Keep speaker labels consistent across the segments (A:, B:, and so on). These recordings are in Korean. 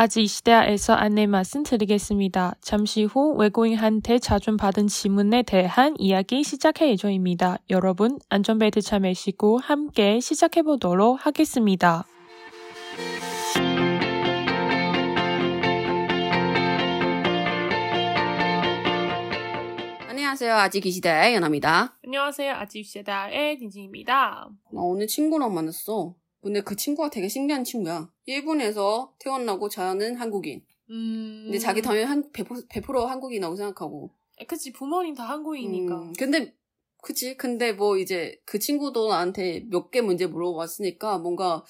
A: 아직 이 시대에서 안내 말씀 드리겠습니다. 잠시 후 외국인한테 자주 받은 질문에 대한 이야기 시작할 예정입니다. 여러분 안전벨트 참매시고 함께 시작해 보도록 하겠습니다.
B: 안녕하세요. 아직 이 시대의 연아입니다.
A: 안녕하세요. 아직 이 시대의 딘진입니다.
B: 나 오늘 친구랑 만났어. 근데 그 친구가 되게 신기한 친구야. 일본에서 태어나고 자라는 한국인.
A: 음.
B: 근데 자기 당연히 한 100%, 100% 한국인이라고 생각하고.
A: 그치 부모님 다 한국이니까.
B: 음, 근데 그치. 근데 뭐 이제 그 친구도 나한테 몇 개 문제 물어봤으니까 뭔가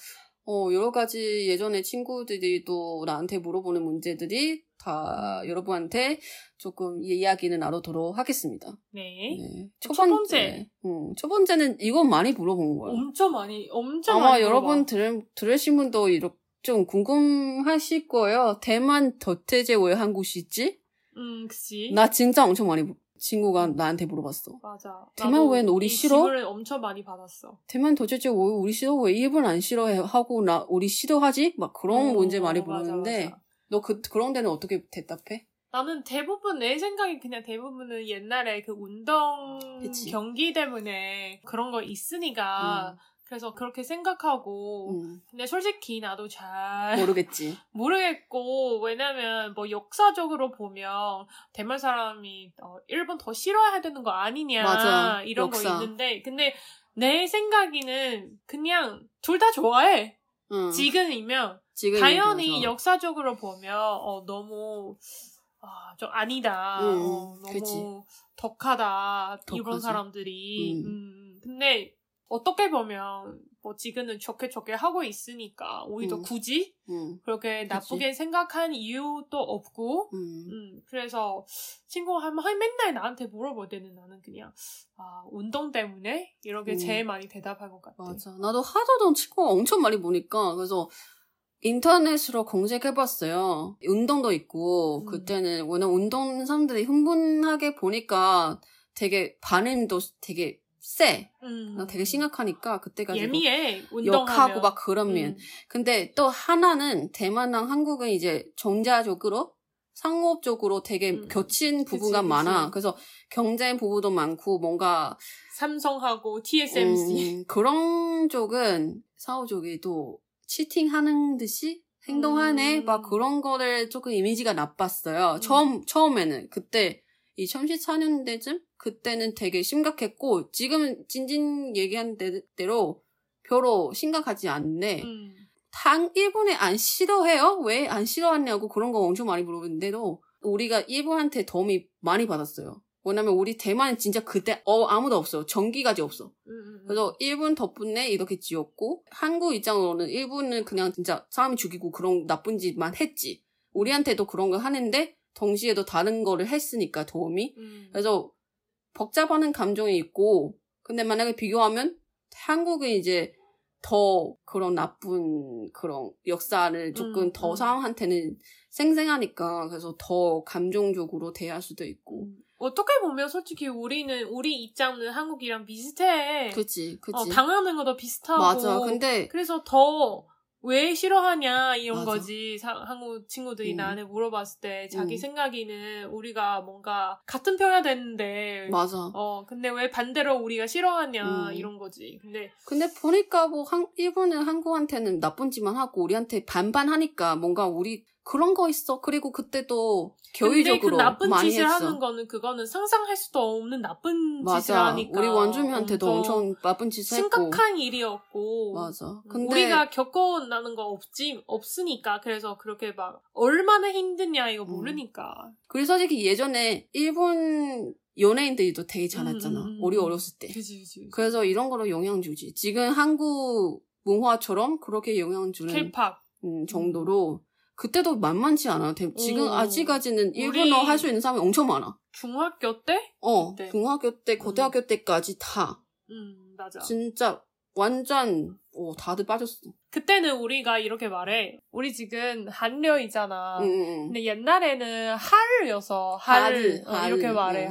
B: 어 여러 가지 예전에 친구들이 또 나한테 물어보는 문제들이 다 여러분한테 조금 이야기는 나누도록 하겠습니다.
A: 네.
B: 네.
A: 첫 번째.
B: 음, 첫 번째는 이건 많이 물어본 거야.
A: 엄청 많이 엄청
B: 아마
A: 많이
B: 여러분
A: 물어봐.
B: 들, 들으신 분도 이렇게 좀 궁금하실 거예요. 대만 도태제 왜 한국이지?
A: 음, 그치.
B: 나 진짜 엄청 많이 물- 친구가 나한테 물어봤어.
A: 맞아.
B: 대만 왜 우리
A: 이
B: 싫어?
A: 질문을 엄청 많이 받았어.
B: 대만 도대체 왜 우리 싫어? 왜 일본 안 싫어해? 하고 나 우리 싫어하지? 막 그런
A: 어,
B: 문제 많이 물었는데. 너 그 그런 데는 어떻게 대답해?
A: 나는 대부분 내 생각이 그냥 대부분은 옛날에 그 운동
B: 그치.
A: 경기 때문에 그런 거 있으니까 그래서 그렇게 생각하고
B: 음,
A: 근데 솔직히 나도 잘
B: 모르겠지.
A: 모르겠고 왜냐면 뭐 역사적으로 보면 대만 사람이 어, 일본 더 싫어해야 되는 거 아니냐
B: 맞아,
A: 이런 거
B: 역사.
A: 있는데 근데 내 생각에는 그냥 둘 다 좋아해
B: 응.
A: 지금이면
B: 지금
A: 당연히
B: 얘기해서.
A: 역사적으로 보면 어, 너무 아, 좀 아니다.
B: 음,
A: 어, 너무
B: 그치.
A: 덕하다.
B: 덕하지.
A: 사람들이.
B: 음.
A: 음, 근데 어떻게 보면 뭐 지금은 좋게 좋게 하고 있으니까 오히려
B: 음.
A: 굳이
B: 응.
A: 그렇게 나쁘게 생각한 이유도 없고
B: 음.
A: 음, 그래서 친구가 하면 한- 맨날 나한테 물어볼 때는 나는 그냥 아, 운동 때문에 이렇게
B: 음.
A: 제일 많이 대답할 것 같아.
B: 맞아. 나도 하도던 친구가 엄청 많이 보니까 그래서 인터넷으로 검색해봤어요. 운동도 있고
A: 음.
B: 그때는 워낙 운동 사람들이 흥분하게 보니까 되게 반응도 되게 세.
A: 음.
B: 나 되게 심각하니까 그때까지
A: 예민해. 운동하면.
B: 욕하고 막 그러면.
A: 음.
B: 근데 또 하나는 대만랑 한국은 이제 정자적으로 상업적으로 되게
A: 음.
B: 겹친 부분가 많아. 그래서 경쟁 부분도 많고 뭔가
A: 삼성하고 TSMC.
B: 음, 그런 쪽은 쪽이 또 치팅하는 듯이 행동하네
A: 음.
B: 막 그런 거를 조금 이미지가 나빴어요.
A: 음.
B: 처음 처음에는 그때 2014년대쯤 그때는 되게 심각했고 지금은 찐찐 얘기한 대- 대로 별로 심각하지 않네.
A: 음.
B: 당 일본에 안 싫어해요? 왜 안 싫어하냐고 그런 거 엄청 많이 물어보는데도 우리가 일본한테 도움이 많이 받았어요. 왜냐면 우리 대만은 진짜 그때 어 아무도 없어요. 전기까지 없어.
A: 음, 음.
B: 그래서 일본 덕분에 이렇게 지었고 한국 입장으로는 일본은 그냥 진짜 사람 죽이고 그런 나쁜 짓만 했지. 우리한테도 그런 거 하는데 동시에도 다른 거를 했으니까 도움이.
A: 음.
B: 그래서 복잡하는 감정이 있고 근데 만약에 비교하면 한국은 이제 더 그런 나쁜 그런 역사를 조금
A: 음,
B: 더
A: 음.
B: 사람한테는 생생하니까 그래서 더 감정적으로 대할 수도 있고
A: 음. 어떻게 보면 솔직히 우리는 우리 입장은 한국이랑 비슷해.
B: 그치 그치
A: 어, 당하는 것도 비슷하고.
B: 맞아 근데
A: 그래서 더 왜 싫어하냐 이런
B: 맞아.
A: 거지 사- 한국 친구들이
B: 음.
A: 나한테 물어봤을 때 자기
B: 음.
A: 생각에는 우리가 뭔가 같은 편야 되는데
B: 맞아
A: 어 근데 왜 반대로 우리가 싫어하냐
B: 음.
A: 이런 거지 근데
B: 근데 보니까 뭐 한, 일본은 한국한테는 나쁜 짓만 하고 우리한테 반반 하니까 뭔가 우리 그런 거 있어. 그리고 그때도
A: 그
B: 교의적으로
A: 나쁜
B: 많이
A: 짓을
B: 했어.
A: 하는 거는 그거는 상상할 수도 없는 나쁜 짓을
B: 맞아.
A: 하니까
B: 우리 원주민한테도 엄청 나쁜 짓을 했고.
A: 심각한 일이었고
B: 맞아.
A: 음,
B: 근데
A: 우리가 겪어나는 거 없지 없으니까 그래서 그렇게 막 얼마나 힘드냐 이거
B: 음.
A: 모르니까
B: 그리고 솔직히 예전에 일본 연예인들도 되게 잘했잖아.
A: 음, 음, 음.
B: 우리 어렸을 때.
A: 그지 그지
B: 그래서 이런 거로 영향 주지. 지금 한국 문화처럼 그렇게 영향 주는 음, 정도로 그때도 만만치 않아. 대- 지금
A: 오.
B: 아직까지는 일본어 할 수 있는 사람이 엄청 많아.
A: 중학교 때?
B: 어,
A: 그때.
B: 중학교 때, 고등학교 때까지 다
A: 음 맞아.
B: 진짜 완전 어, 다들 빠졌어.
A: 그때는 우리가 이렇게 말해. 우리 지금 한려이잖아.
B: 응, 응,
A: 근데 옛날에는 하르여서 하르,
B: 하르,
A: 어, 이렇게
B: 하르,
A: 말해.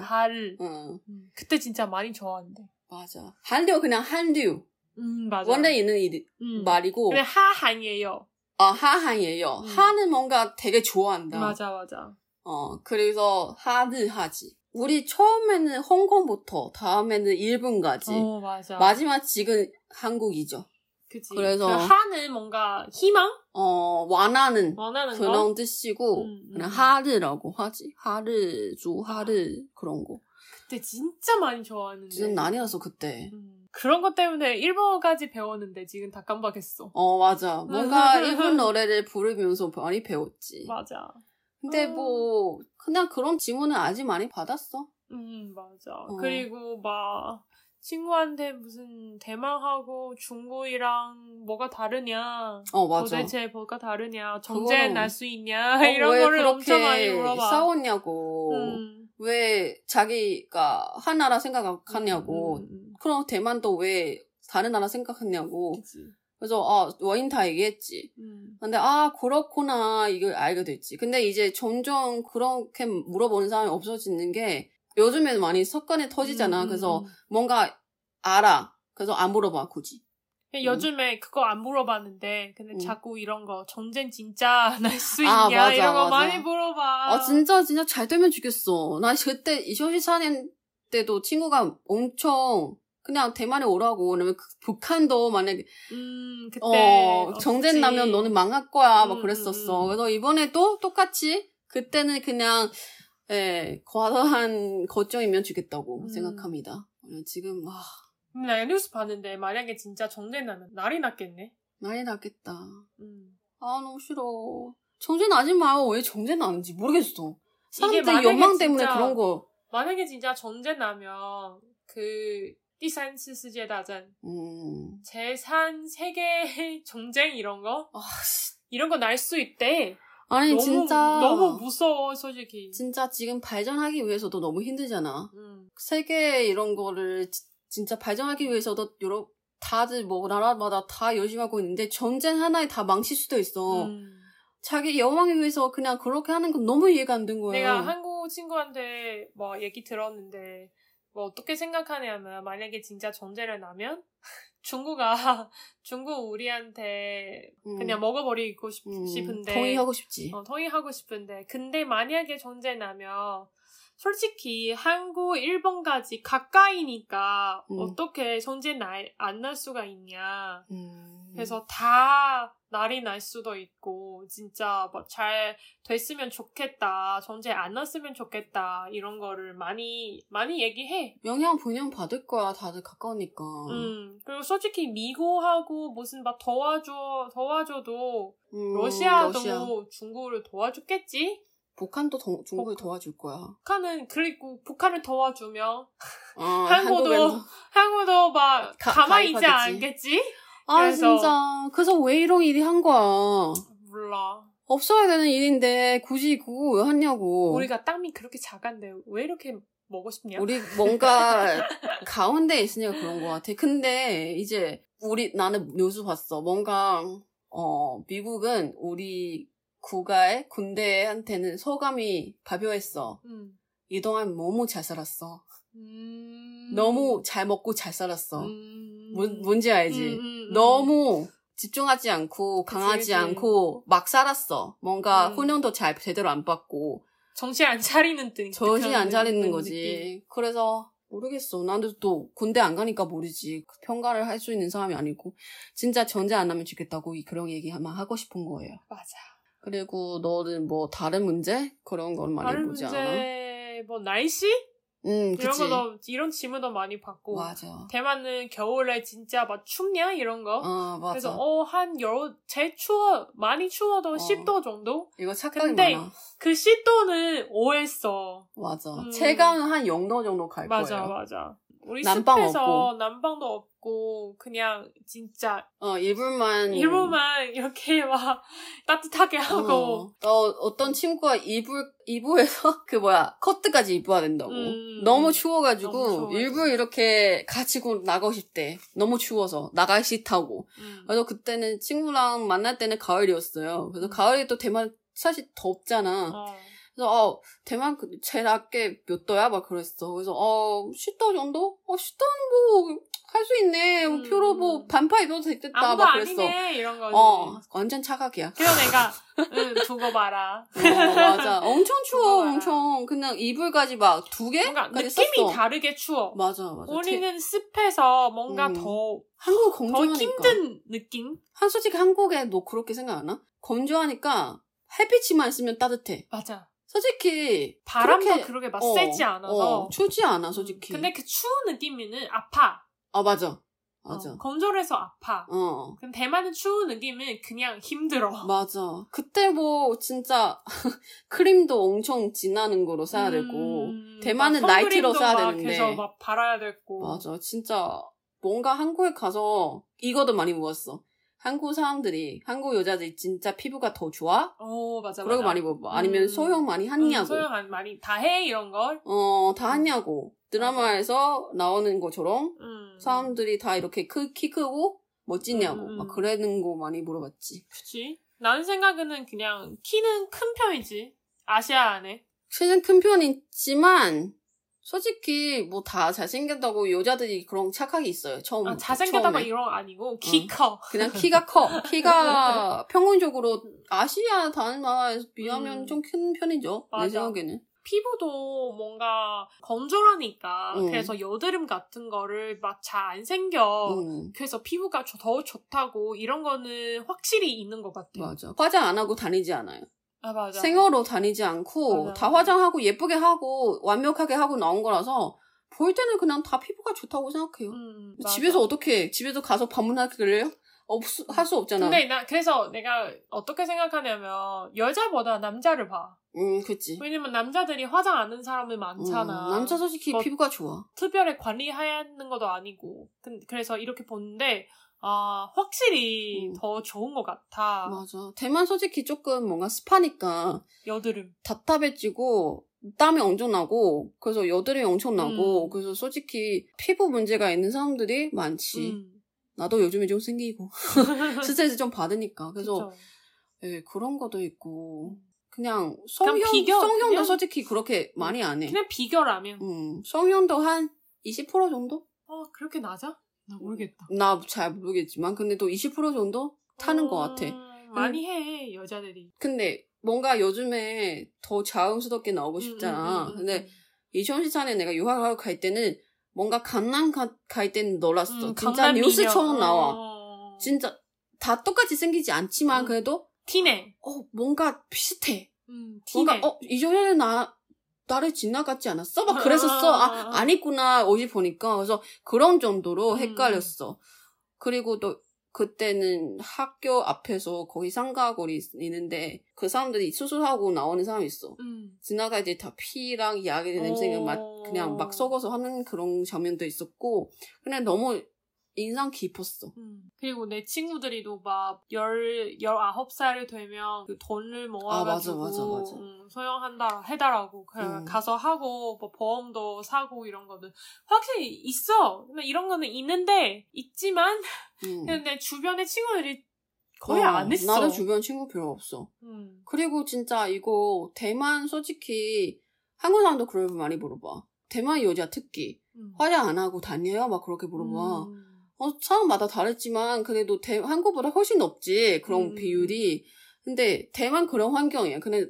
A: 음, 그때 진짜 많이 좋아한대.
B: 맞아. 한류 그냥 한류.
A: 음 맞아.
B: 원래 있는 이
A: 음.
B: 말이고.
A: 근데 하한이에요.
B: 아, 하한이에요.
A: 음.
B: 하는 뭔가 되게 좋아한다.
A: 맞아, 맞아.
B: 어, 그래서 하드 하지. 우리 처음에는 홍콩부터, 다음에는 일본까지.
A: 어, 맞아.
B: 마지막 지금 한국이죠.
A: 그치.
B: 그래서-
A: 그 하는 뭔가 희망?
B: 어, 원하는
A: 원하는 거?
B: 그런 뜻이고,
A: 음, 음.
B: 그냥 하르라고 하지. 하르, 주, 하르, 그런 거.
A: 그때 진짜 많이 좋아하는데.
B: 지금 난리 났어, 그때.
A: 음. 그런 것 때문에 일본어까지 배웠는데 지금 다 깜빡했어.
B: 어, 맞아. 뭔가 일본 노래를 부르면서 많이 배웠지.
A: 맞아.
B: 근데
A: 음.
B: 뭐, 그냥 그런 질문을 아직 많이 받았어.
A: 음, 맞아.
B: 어.
A: 그리고 막 친구한테 무슨 대만하고 중국이랑 뭐가 다르냐?
B: 어, 맞아.
A: 도대체 뭐가 다르냐? 정제
B: 그거는-
A: 날수 있냐?
B: 어,
A: 이런
B: 왜
A: 거를 엄청 많이 물어봐.
B: 싸웠냐고.
A: 음.
B: 왜 자기가 하나라 생각하냐고.
A: 음, 음, 음.
B: 그럼 대만도 왜 다른 나라 생각하냐고.
A: 그치.
B: 그래서 아 원인 다 얘기했지.
A: 음.
B: 근데 아 그렇구나 이걸 알게 됐지. 근데 이제 점점 그렇게 물어보는 사람이 없어지는 게 요즘에는 많이 섞간에 터지잖아.
A: 음, 음,
B: 그래서
A: 음.
B: 뭔가 알아. 그래서 안 물어봐 굳이.
A: 근데 요즘에 그거 안 물어봤는데 근데
B: 음.
A: 자꾸 이런 거 전쟁 진짜 날 수 있냐
B: 아, 맞아,
A: 이런 거
B: 맞아.
A: 많이 물어봐.
B: 아 진짜 진짜 잘 되면 좋겠어. 나 그때 2014년 때도 친구가 엄청 그냥 대만에 오라고. 왜냐면 그 북한도 만약에
A: 음 그때
B: 어. 정전 나면 너는 망할 거야. 막
A: 음,
B: 그랬었어.
A: 음, 음.
B: 그래서 이번에도 똑같이 그때는 그냥 예, 과도한 걱정이면 주겠다고
A: 음.
B: 생각합니다. 예, 지금 와
A: 음, 나 뉴스 봤는데 만약에 진짜 정전 나면 날이 났겠네.
B: 난리 났겠다.
A: 음.
B: 아 너무 싫어. 정전 나지 마요. 왜 정전 나는지 모르겠어.
A: 이게
B: 사람들
A: 만약에
B: 연망 때문에
A: 진짜-
B: 그런 거.
A: 만약에 진짜 전쟁 나면 그第三次 世界大战
B: 음.
A: 제3 세계 전쟁 이런 거
B: 아, 씨.
A: 이런 거 날 수 있대.
B: 아니
A: 너무
B: 진짜
A: 너무 무서워 솔직히.
B: 진짜 지금 발전하기 위해서도 너무 힘들잖아.
A: 음.
B: 세계 이런 거를 지- 진짜 발전하기 위해서도 여러 다들 뭐 나라마다 다 열심히 하고 있는데 전쟁 하나에 다 망칠 수도 있어.
A: 음.
B: 자기 여왕을 위해서 그냥 그렇게 하는 건 너무 이해가 안 된 거야.
A: 내가 한국 친구한테 뭐 얘기 들었는데 뭐 어떻게 생각하냐면 만약에 진짜 전쟁을 나면 중국아 중국 우리한테
B: 음,
A: 그냥 먹어버리고 싶,
B: 음,
A: 싶은데
B: 동의하고 싶지.
A: 어, 통일하고 싶은데 근데 만약에 전쟁 나면 솔직히 한국 일본까지 가까이니까
B: 음.
A: 어떻게 전쟁 안날 수가 있냐
B: 음.
A: 그래서 다 날이 날 수도 있고 진짜 뭐 잘 됐으면 좋겠다 전쟁 안 났으면 좋겠다 이런 거를 많이 많이 얘기해
B: 영향 분명 받을 거야. 다들 가까우니까.
A: 음 그리고 솔직히 미국하고 무슨 막 도와줘 도와줘도
B: 음,
A: 러시아도
B: 러시아.
A: 중국을 도와줬겠지
B: 북한도 도, 중국을
A: 북-
B: 도와줄 거야.
A: 북한은 그리고 북한을 도와주면
B: 어,
A: 한국도
B: 한국은-
A: 한국도 막
B: 가-
A: 가만히 있지. 않겠지?
B: 아
A: 그래서-
B: 진짜. 그래서 왜 이런 일이 한 거야.
A: 몰라.
B: 없어야 되는 일인데 굳이 그거 왜 하냐고.
A: 우리가 땅이 그렇게 작은데 왜 이렇게 먹고 싶냐?
B: 우리 뭔가 가운데 있으니까 그런 것 같아. 근데 이제 우리 나는 뉴스 봤어. 뭔가 어 미국은 우리 국가의 군대한테는 소감이 가벼웠어.
A: 음.
B: 이동안 너무 잘 살았어.
A: 음.
B: 너무 잘 먹고 잘 살았어.
A: 음.
B: 뭔, 뭔지 알지?
A: 음, 음, 음.
B: 너무 집중하지 않고 강하지
A: 그치.
B: 않고 막 살았어. 뭔가
A: 음.
B: 훈련도 잘 제대로 안 받고
A: 정신 안 차리는 듯.
B: 정신 안 차리는
A: 느낌.
B: 거지. 그래서 모르겠어. 나도 또 군대 안 가니까 모르지. 그 평가를 할 수 있는 사람이 아니고 진짜 전쟁 안 하면 좋겠다고 이- 그런 얘기 아마 하고 싶은 거예요.
A: 맞아.
B: 그리고 너는 뭐 다른 문제 그런 건 많이
A: 다른
B: 보지
A: 문제
B: 않아?
A: 뭐 날씨
B: 응,
A: 이런
B: 그치.
A: 거도 이런 질문도 많이 받고
B: 맞아.
A: 대만은 겨울에 진짜 막 춥냐 이런 거.
B: 어, 맞아.
A: 그래서 어한 여러 제일 추워 많이 추워도
B: 어.
A: 10도 정도.
B: 이거 착각이
A: 근데
B: 많아.
A: 그 10도는 오했어.
B: 맞아.
A: 음.
B: 체감은 한 0도 정도 갈
A: 맞아
B: 거예요.
A: 맞아. 우리
B: 난방
A: 숲에서
B: 없고.
A: 난방도 없고 그냥 진짜
B: 어, 이불만.
A: 일부만 이렇게 막 따뜻하게 하고
B: 어, 어, 어 떤 친구가 이불, 이불에서 그 뭐야, 커트까지 입어야 된다고.
A: 음.
B: 너무 추워가지고,
A: 너무.
B: 일부 이렇게 가지고 나가고 싶대. 너무 추워서. 나가기 싫다고.
A: 음.
B: 그래서 그때는 친구랑 만날 때는 가을이었어요. 그래서
A: 음.
B: 가을이 또 대만 사실 덥잖아.
A: 어.
B: 그래서 어 대만 그 제일 낮게 몇 도야 막 그랬어. 그래서 어 10도 정도? 어 10도는 뭐 할 수 있네.
A: 음.
B: 표로 뭐 반팔 입어도 되겠다
A: 아무도
B: 막 그랬어.
A: 아니네 이런 거지.
B: 어 완전 차각이야.
A: 그래서 내가 응 두고 봐라.
B: 어, 맞아. 엄청 추워. 엄청. 그냥 이불까지 막 두 개?
A: 뭔가
B: 까지
A: 느낌이
B: 썼어.
A: 다르게 추워.
B: 맞아, 맞아. 태-
A: 우리는 습해서 뭔가
B: 음.
A: 더,
B: 한국
A: 더
B: 건조하니까.
A: 힘든 느낌?
B: 한 솔직히 한국에 너 그렇게 생각 안 하? 건조하니까 햇빛이만 있으면 따뜻해.
A: 맞아.
B: 솔직히
A: 바람도
B: 그렇게-
A: 그렇게 막
B: 어,
A: 세지 않아서.
B: 어, 추지 않아, 솔직히.
A: 근데 그 추운 느낌은 아파.
B: 아 맞아, 맞아.
A: 어, 건조해서 아파.
B: 어.
A: 근데 대만은 추운 느낌은 그냥 힘들어.
B: 맞아. 그때 뭐 진짜 크림도 엄청 진하는 거로 써야 되고
A: 음,
B: 대만은
A: 막
B: 나이트로 써야
A: 막
B: 되는데
A: 해서 막 발라야 되고.
B: 맞아. 진짜 뭔가 한국에 가서 이거도 많이 먹었어. 한국 사람들이 한국 여자들이 진짜 피부가 더 좋아?
A: 오 맞아.
B: 그러고
A: 맞아.
B: 많이 먹어. 아니면
A: 음.
B: 소형 많이
A: 음,
B: 했냐고.
A: 소영 안 많이 다 해 이런 걸.
B: 어, 다 했냐고. 드라마에서 나오는 것처럼
A: 음.
B: 사람들이 다 이렇게 크, 키 크고 멋지냐고.
A: 음, 음.
B: 막 그러는 거 많이 물어봤지.
A: 그치. 나는 생각에는 그냥 키는 큰 편이지. 아시아 안에.
B: 키는 큰 편이지만 솔직히 뭐 다 잘생겼다고 여자들이 그런 착각이 있어요. 처음
A: 아, 잘생겼다고. 이런 거 아니고 키
B: 응.
A: 커.
B: 그냥 키가 커. 키가 평균적으로 아시아 다른 나라에 비하면
A: 음.
B: 좀 큰 편이죠. 내
A: 맞아.
B: 생각에는.
A: 피부도 뭔가 건조하니까
B: 음.
A: 그래서 여드름 같은 거를 막 잘 안 생겨.
B: 음,
A: 그래서 피부가 좋- 더 좋다고 이런 거는 확실히 있는 것 같아.
B: 맞아. 화장 안 하고 다니지 않아요.
A: 아 맞아.
B: 생얼로 다니지 않고
A: 맞아.
B: 다 화장하고 예쁘게 하고 완벽하게 하고 나온 거라서 볼 때는 그냥 다 피부가 좋다고 생각해요.
A: 음.
B: 집에서 어떻게 집에서 가서 방문하길래요? 할수 없잖아.
A: 근데 나 그래서 내가 어떻게 생각하냐면 여자보다 남자를 봐.
B: 음, 그치.
A: 왜냐면 남자들이 화장 안 하는 사람이 많잖아.
B: 음, 남자 솔직히
A: 뭐-
B: 피부가 좋아.
A: 특별히 관리하는 것도 아니고. 근- 그래서 이렇게 보는데 아 확실히
B: 음.
A: 더 좋은 것 같아.
B: 맞아. 대만 솔직히 조금 뭔가 습하니까
A: 여드름.
B: 답답해지고 땀이 엄청 나고 그래서 여드름이 엄청 나고
A: 음.
B: 그래서 솔직히 피부 문제가 있는 사람들이 많지.
A: 음.
B: 나도 요즘에 좀 생기고 스트레스 좀 받으니까 그래서. 예, 그런 것도 있고
A: 음.
B: 그냥 성형
A: 비교,
B: 성형도
A: 그냥-
B: 솔직히 그렇게 많이 안 해.
A: 그냥 비교라면.
B: 음, 성형도 한 20% 정도?
A: 어 그렇게 낮아? 나 모르겠다.
B: 나 잘 모르겠지만 근데 또 20% 정도 타는 것 같아.
A: 음, 많이 해 여자들이.
B: 근데 뭔가 요즘에 더 자연스럽게 나오고 싶잖아.
A: 음, 음, 음,
B: 근데
A: 음.
B: 2014년에 내가 유학을 갈 때는 뭔가 강남 가, 갈 때는 놀랐어.
A: 음,
B: 진짜 뉴스처럼. 나와.
A: 어.
B: 진짜 다 똑같이 생기지 않지만
A: 음.
B: 그래도
A: 티네.
B: 어 뭔가 비슷해.
A: 음.
B: 뭔가 어 이전에는 나 나를 지나갔지 않았어? 막 그랬었어. 아 아니구나 어디 보니까 그래서 그런 정도로
A: 음.
B: 헷갈렸어. 그리고 또 그때는 학교 앞에서 거기 상가거리 있는데 그 사람들이 수술하고 나오는 사람이 있어.
A: 음.
B: 지나갈 때 다 피랑 약의 냄새가 막
A: 어.
B: 그냥 막 썩어서 하는 그런 장면도 있었고 그냥 너무 인상 깊었어.
A: 음. 그리고 내 친구들이도 막 열, 열아홉 살이 되면 그 돈을 모아가지고
B: 아, 맞아, 맞아, 맞아.
A: 음, 소영한다, 해달라고. 그냥
B: 음.
A: 가서 하고, 뭐 보험도 사고 이런 거는 확실히 있어. 근데 이런 거는 있는데, 있지만,
B: 음.
A: 근데 내 주변의 친구들이 거의
B: 어,
A: 안 했어.
B: 나도 주변 친구 별로 없어.
A: 음.
B: 그리고 진짜 이거 대만 솔직히 한국 사람도 그걸 많이 물어봐. 대만 여자 특히
A: 음.
B: 화장 안 하고 다녀요? 막 그렇게 물어봐.
A: 음.
B: 어, 사람마다 다르지만 그래도 대, 한국보다 훨씬 높지 그런
A: 음.
B: 비율이. 근데 대만 그런 환경이야. 근데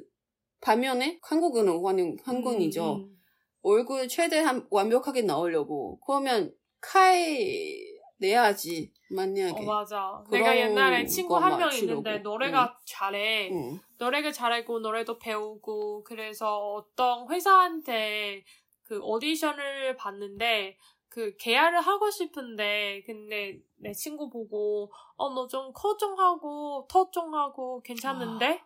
B: 반면에 한국은 환경 환경이죠.
A: 음, 음.
B: 얼굴 최대한 완벽하게 나오려고 그러면 카이 내야지 만약에.
A: 어, 맞아. 내가 옛날에 친구 거한 명. 있는데 노래가 잘해.
B: 응.
A: 노래가 잘하고 노래도 배우고 그래서 어떤 회사한테 그 오디션을 봤는데 그 계약을 하고 싶은데 근데 내 친구 보고 어 너좀코좀 하고 턱좀 하고 괜찮은데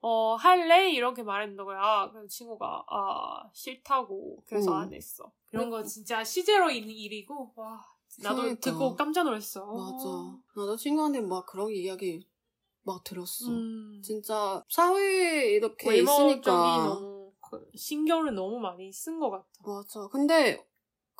A: 어 할래 이렇게 말했는 거야. 그 친구가 아 싫다고 그래서
B: 음.
A: 안 했어. 이런 거 진짜 실제로 있는 일이고 와 나도
B: 그러니까.
A: 듣고 깜짝 놀랐어.
B: 맞아. 나도 친구한테 막 그런 이야기 막 들었어.
A: 음.
B: 진짜 사회에 이렇게 있으니까
A: 너무 그 신경을 너무 많이 쓴 것 같아.
B: 맞아. 근데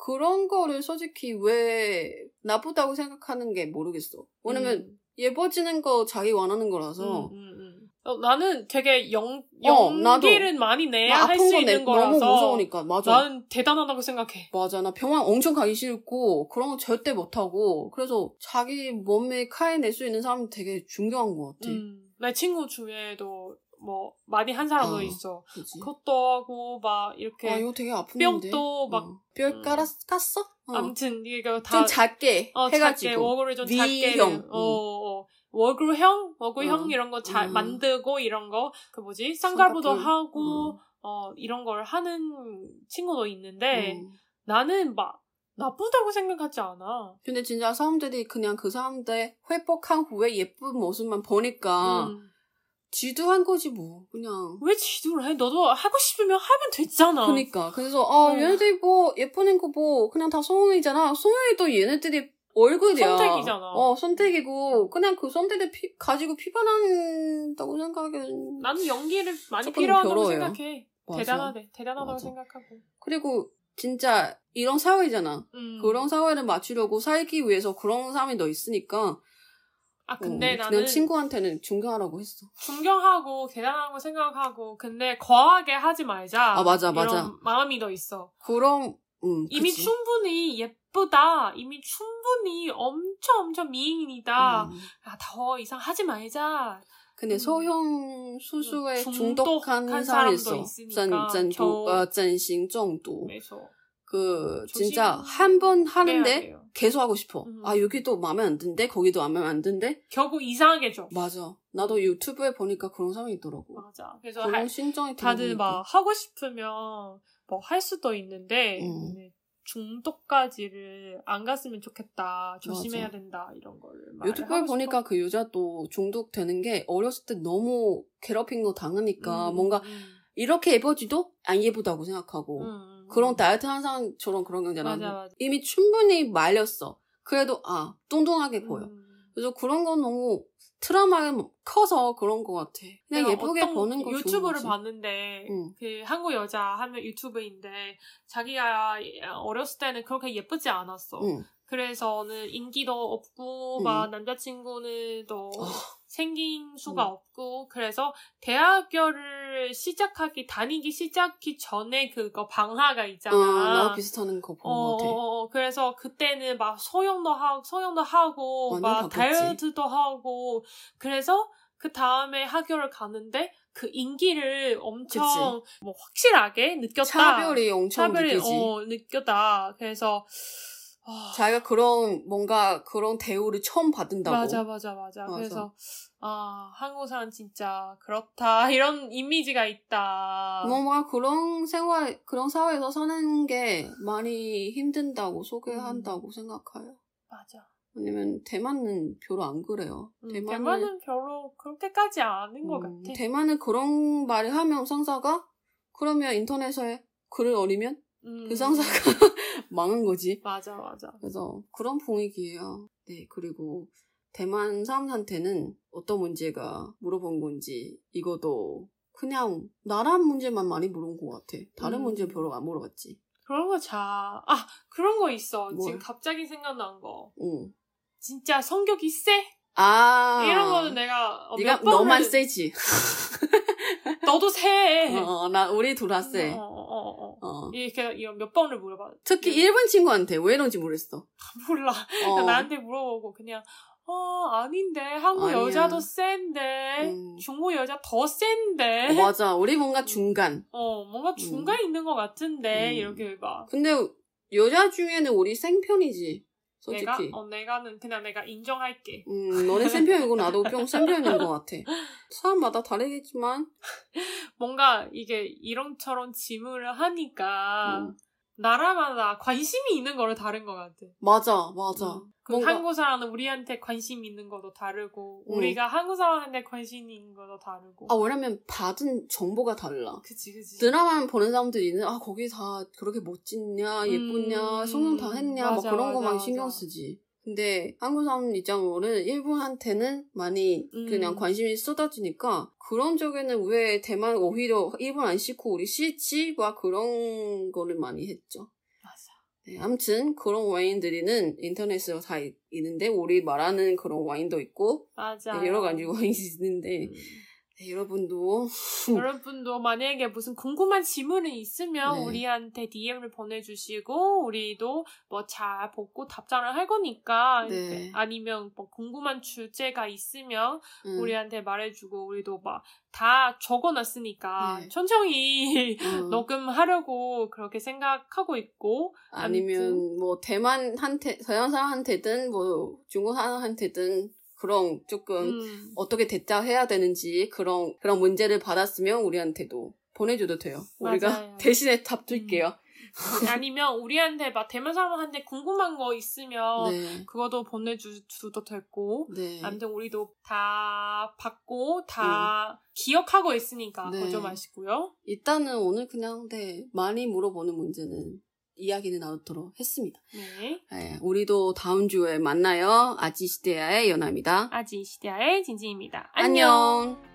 B: 그런 거를 솔직히 왜 나쁘다고 생각하는 게 모르겠어. 왜냐면
A: 음.
B: 예뻐지는 거 자기 원하는 거라서
A: 음, 음, 음. 어, 나는 되게 연,
B: 어.
A: 연기를 많이 내야
B: 나할수거 내,
A: 있는
B: 너무
A: 거라서
B: 무서우니까 맞아.
A: 나는 대단하다고 생각해.
B: 맞아. 나 병원 엄청 가기 싫고 그런 거 절대 못하고 그래서 자기 몸에 칼 낼 수 있는 사람 되게 존경한 것 같아.
A: 음, 내 친구 중에도 뭐 많이 한 사람도
B: 어,
A: 있어.
B: 그지?
A: 그것도 하고 막 이렇게
B: 아 이거 되게 아픈데.
A: 뼈도 막
B: 어. 뼈
A: 음.
B: 깔았 깠어? 어.
A: 아무튼 이거
B: 다좀 작게
A: 어, 작게
B: 해가지고
A: 워그를 좀 작게
B: V형.
A: 어, 어. 워그형, 워그형
B: 어.
A: 이런 거잘
B: 음.
A: 만들고 이런 거 그 뭐지 쌍꺼풀. 하고
B: 음.
A: 어 이런 걸 하는 친구도 있는데
B: 음.
A: 나는 막 나쁘다고 생각하지 않아.
B: 근데 진짜 사람들이 그냥 그 사람들 회복한 후에 예쁜 모습만 보니까
A: 음.
B: 지도한 거지 뭐 그냥
A: 왜 지도를 해? 너도 하고 싶으면 하면 됐잖아.
B: 그니까 그래서 아
A: 어.
B: 얘네들이 뭐 예쁘는 거뭐 그냥 다 소용이잖아 소용이도 얘네들이 얼굴이야
A: 선택이잖아.
B: 어 선택이고 그냥 그 선택을 피- 가지고 피반한다고 생각은
A: 나는 연기를 많이 필요하다고
B: 별로예요.
A: 생각해.
B: 맞아.
A: 대단하대. 대단하다고
B: 맞아.
A: 생각하고.
B: 그리고 진짜 이런 사회잖아
A: 음.
B: 그런 사회를 맞추려고 살기 위해서 그런 사람이 더 있으니까
A: 아 근데
B: 어,
A: 나는
B: 친구한테는 존경하라고 했어
A: 존경하고 대단하고 생각하고 근데 과하게 하지 말자.
B: 아, 맞아,
A: 이런
B: 맞아.
A: 마음이 더 있어.
B: 그럼 음
A: 이미
B: 그치.
A: 충분히 예쁘다. 이미 충분히 엄청 엄청 미인이다.
B: 음.
A: 아, 더 이상 하지 말자.
B: 근데
A: 음.
B: 소형 수술에
A: 중독한
B: 중독한 사람이 있어. 어, 정도.
A: 그,
B: 진짜 한 번 하는데. 계속 하고 싶어.
A: 음.
B: 아, 여기도 마음에 안 든대? 거기도 마음에 안 든대?
A: 결국 이상하게 줘.
B: 맞아. 나도 유튜브에 보니까 그런 사람이 있더라고.
A: 맞아. 그래서
B: 그런
A: 할-
B: 심정이
A: 다들. 막 하고 싶으면 뭐 할 수도 있는데
B: 음.
A: 중독까지를 안 갔으면 좋겠다. 조심해야
B: 맞아.
A: 된다. 이런 거를
B: 유튜브에 보니까
A: 싶어.
B: 그 여자도 중독되는 게 어렸을 때 너무 괴롭힌 거 당하니까
A: 음,
B: 뭔가
A: 음,
B: 이렇게 예뻐지도 안 예쁘다고 생각하고
A: 음, 음,
B: 그런
A: 음.
B: 다이어트 사람처럼 그런 거잖아.
A: 맞아 맞아.
B: 이미 충분히 말렸어. 그래도 아 뚱뚱하게 보여.
A: 음.
B: 그래서 그런 건 너무 트라우마가 커서 그런 것 같아. 그냥 예쁘게 보는 거
A: 유튜브를. 봤는데
B: 응.
A: 그 한국 여자 하면 유튜브인데 자기가 어렸을 때는 그렇게 예쁘지 않았어.
B: 응.
A: 그래서는 인기도 없고
B: 응.
A: 막 남자친구는 또
B: 아.
A: 생긴 수가
B: 응.
A: 없고 그래서 대학교를 시작하기 다니기 시작하기 전에 그거 방학가 있잖아.
B: 어, 나랑 비슷한 거본
A: 어,
B: 것 같아.
A: 어, 어, 그래서 그때는 막 소형도 하고, 소형도 하고, 막
B: 바뀌었지.
A: 다이어트도 하고, 그래서 그 다음에 학교를 가는데 그 인기를 엄청 뭐 확실하게 느꼈다.
B: 차별이 엄청
A: 차별이,
B: 느끼지.
A: 어, 느꼈다. 그래서, 아,
B: 자기가 그런 뭔가 그런 대우를 처음 받은다고.
A: 맞아, 맞아, 맞아.
B: 맞아.
A: 그래서, 아, 한국 사람 진짜 그렇다. 이런 이미지가 있다.
B: 뭔가 그런 생활, 그런 사회에서 사는 게 많이 힘든다고 소개한다고
A: 음.
B: 생각해요.
A: 맞아.
B: 아니면 대만은 별로 안 그래요.
A: 음,
B: 대만은,
A: 대만은 별로 그렇게까지 것
B: 음,
A: 같아.
B: 대만은 그런 말을 하면 상사가 그러면 인터넷에 글을 올리면
A: 음.
B: 그 상사가 망한 거지.
A: 맞아, 맞아.
B: 그래서 그런 분위기예요. 네, 그리고 대만 사람한테는 어떤 문제가 물어본 건지 이것도 그냥 나라 문제만 많이 물어본 것 같아. 다른
A: 음.
B: 문제 별로 안 물어봤지.
A: 그런 거 자, 아, 그런 거 있어.
B: 뭘?
A: 지금 갑자기 생각난 거.
B: 응.
A: 진짜 성격이 세?
B: 아.
A: 이런 거는 내가 어,
B: 네가 너만 세지.
A: 너도 세.
B: 어, 나 우리 둘 다 세.
A: 어, 어. 이렇게 이런 몇 번을 물어봐.
B: 특히 일본 친구한테 왜 이런지 모르겠어.
A: 몰라.
B: 어.
A: 나한테 물어보고 그냥 어 아닌데 한국
B: 아니야.
A: 여자도 센데
B: 음.
A: 중국 여자 더 센데
B: 어, 맞아. 우리 뭔가 중간.
A: 어 뭔가 중간 에 있는 것 같은데
B: 음.
A: 이렇게 봐.
B: 근데 여자 중에는 우리 생편이지. 솔직히.
A: 내가 어 내가는 그냥 내가 인정할게.
B: 음, 너네 센 편이고 나도 뿅 센편인 것 같아. 사람마다 다르겠지만,
A: 뭔가 이게 이런저런 질문을 하니까
B: 음.
A: 나라마다 관심이 있는 거를 다른 것 같아.
B: 맞아, 맞아.
A: 음. 그
B: 뭔가-
A: 한국 사람은 우리한테 관심 있는 것도 다르고
B: 음.
A: 우리가 한국 사람한테 관심 있는 것도 다르고.
B: 아, 왜냐면 받은 정보가 달라.
A: 그치 그치.
B: 드라마만 보는 사람들이는, 아, 거기 다 그렇게 멋진냐, 예쁘냐,
A: 음,
B: 성형 다 했냐,
A: 맞아,
B: 뭐 그런 거만. 신경 쓰지. 근데 한국 사람 입장으로는 일본한테는 많이
A: 음.
B: 그냥 관심이 쏟아지니까 그런 쪽에는 왜 대만 오히려 일본 안 싣고 우리 싣지? 와 그런 거를 많이 했죠.
A: 맞아.
B: 네, 아무튼 그런 와인들이는 인터넷으로 다 있- 있는데 우리 말하는 그런 와인도 있고
A: 맞아.
B: 네, 여러 가지 와인이 있는데
A: 음.
B: 네, 여러분도
A: 여러분도 만약에 무슨 궁금한 질문이 있으면
B: 네.
A: 우리한테 DM을 보내주시고 우리도 뭐 잘 보고 답장을 할 거니까
B: 네.
A: 아니면 뭐 궁금한 주제가 있으면
B: 음,
A: 우리한테 말해주고 우리도 막 다 적어놨으니까
B: 네.
A: 천천히
B: 음,
A: 녹음하려고 그렇게 생각하고 있고
B: 아니면 뭐 대만한테 서양 사람한테든 뭐 중국 사람한테든 그런 조금
A: 음,
B: 어떻게 대처해야 되는지 그런 그런 문제를 받았으면 우리한테도 보내줘도 돼요. 우리가
A: 맞아요. 음.
B: 대신에 답 줄게요.
A: 아니면 우리한테 막 대만 사람한테 궁금한 거 있으면
B: 네,
A: 그것도 보내주도 됐고
B: 네,
A: 아무튼 우리도 다 받고 다 기억하고 있으니까
B: 네.
A: 걱정 마시고요.
B: 일단은 오늘 그냥 네 많이 물어보는 문제는 이야기는 나누도록 했습니다.
A: 네.
B: 네, 우리도 다음 주에 만나요. 아지시대야의 연아입니다.
A: 아지 시대의 진진입니다.
B: 안녕.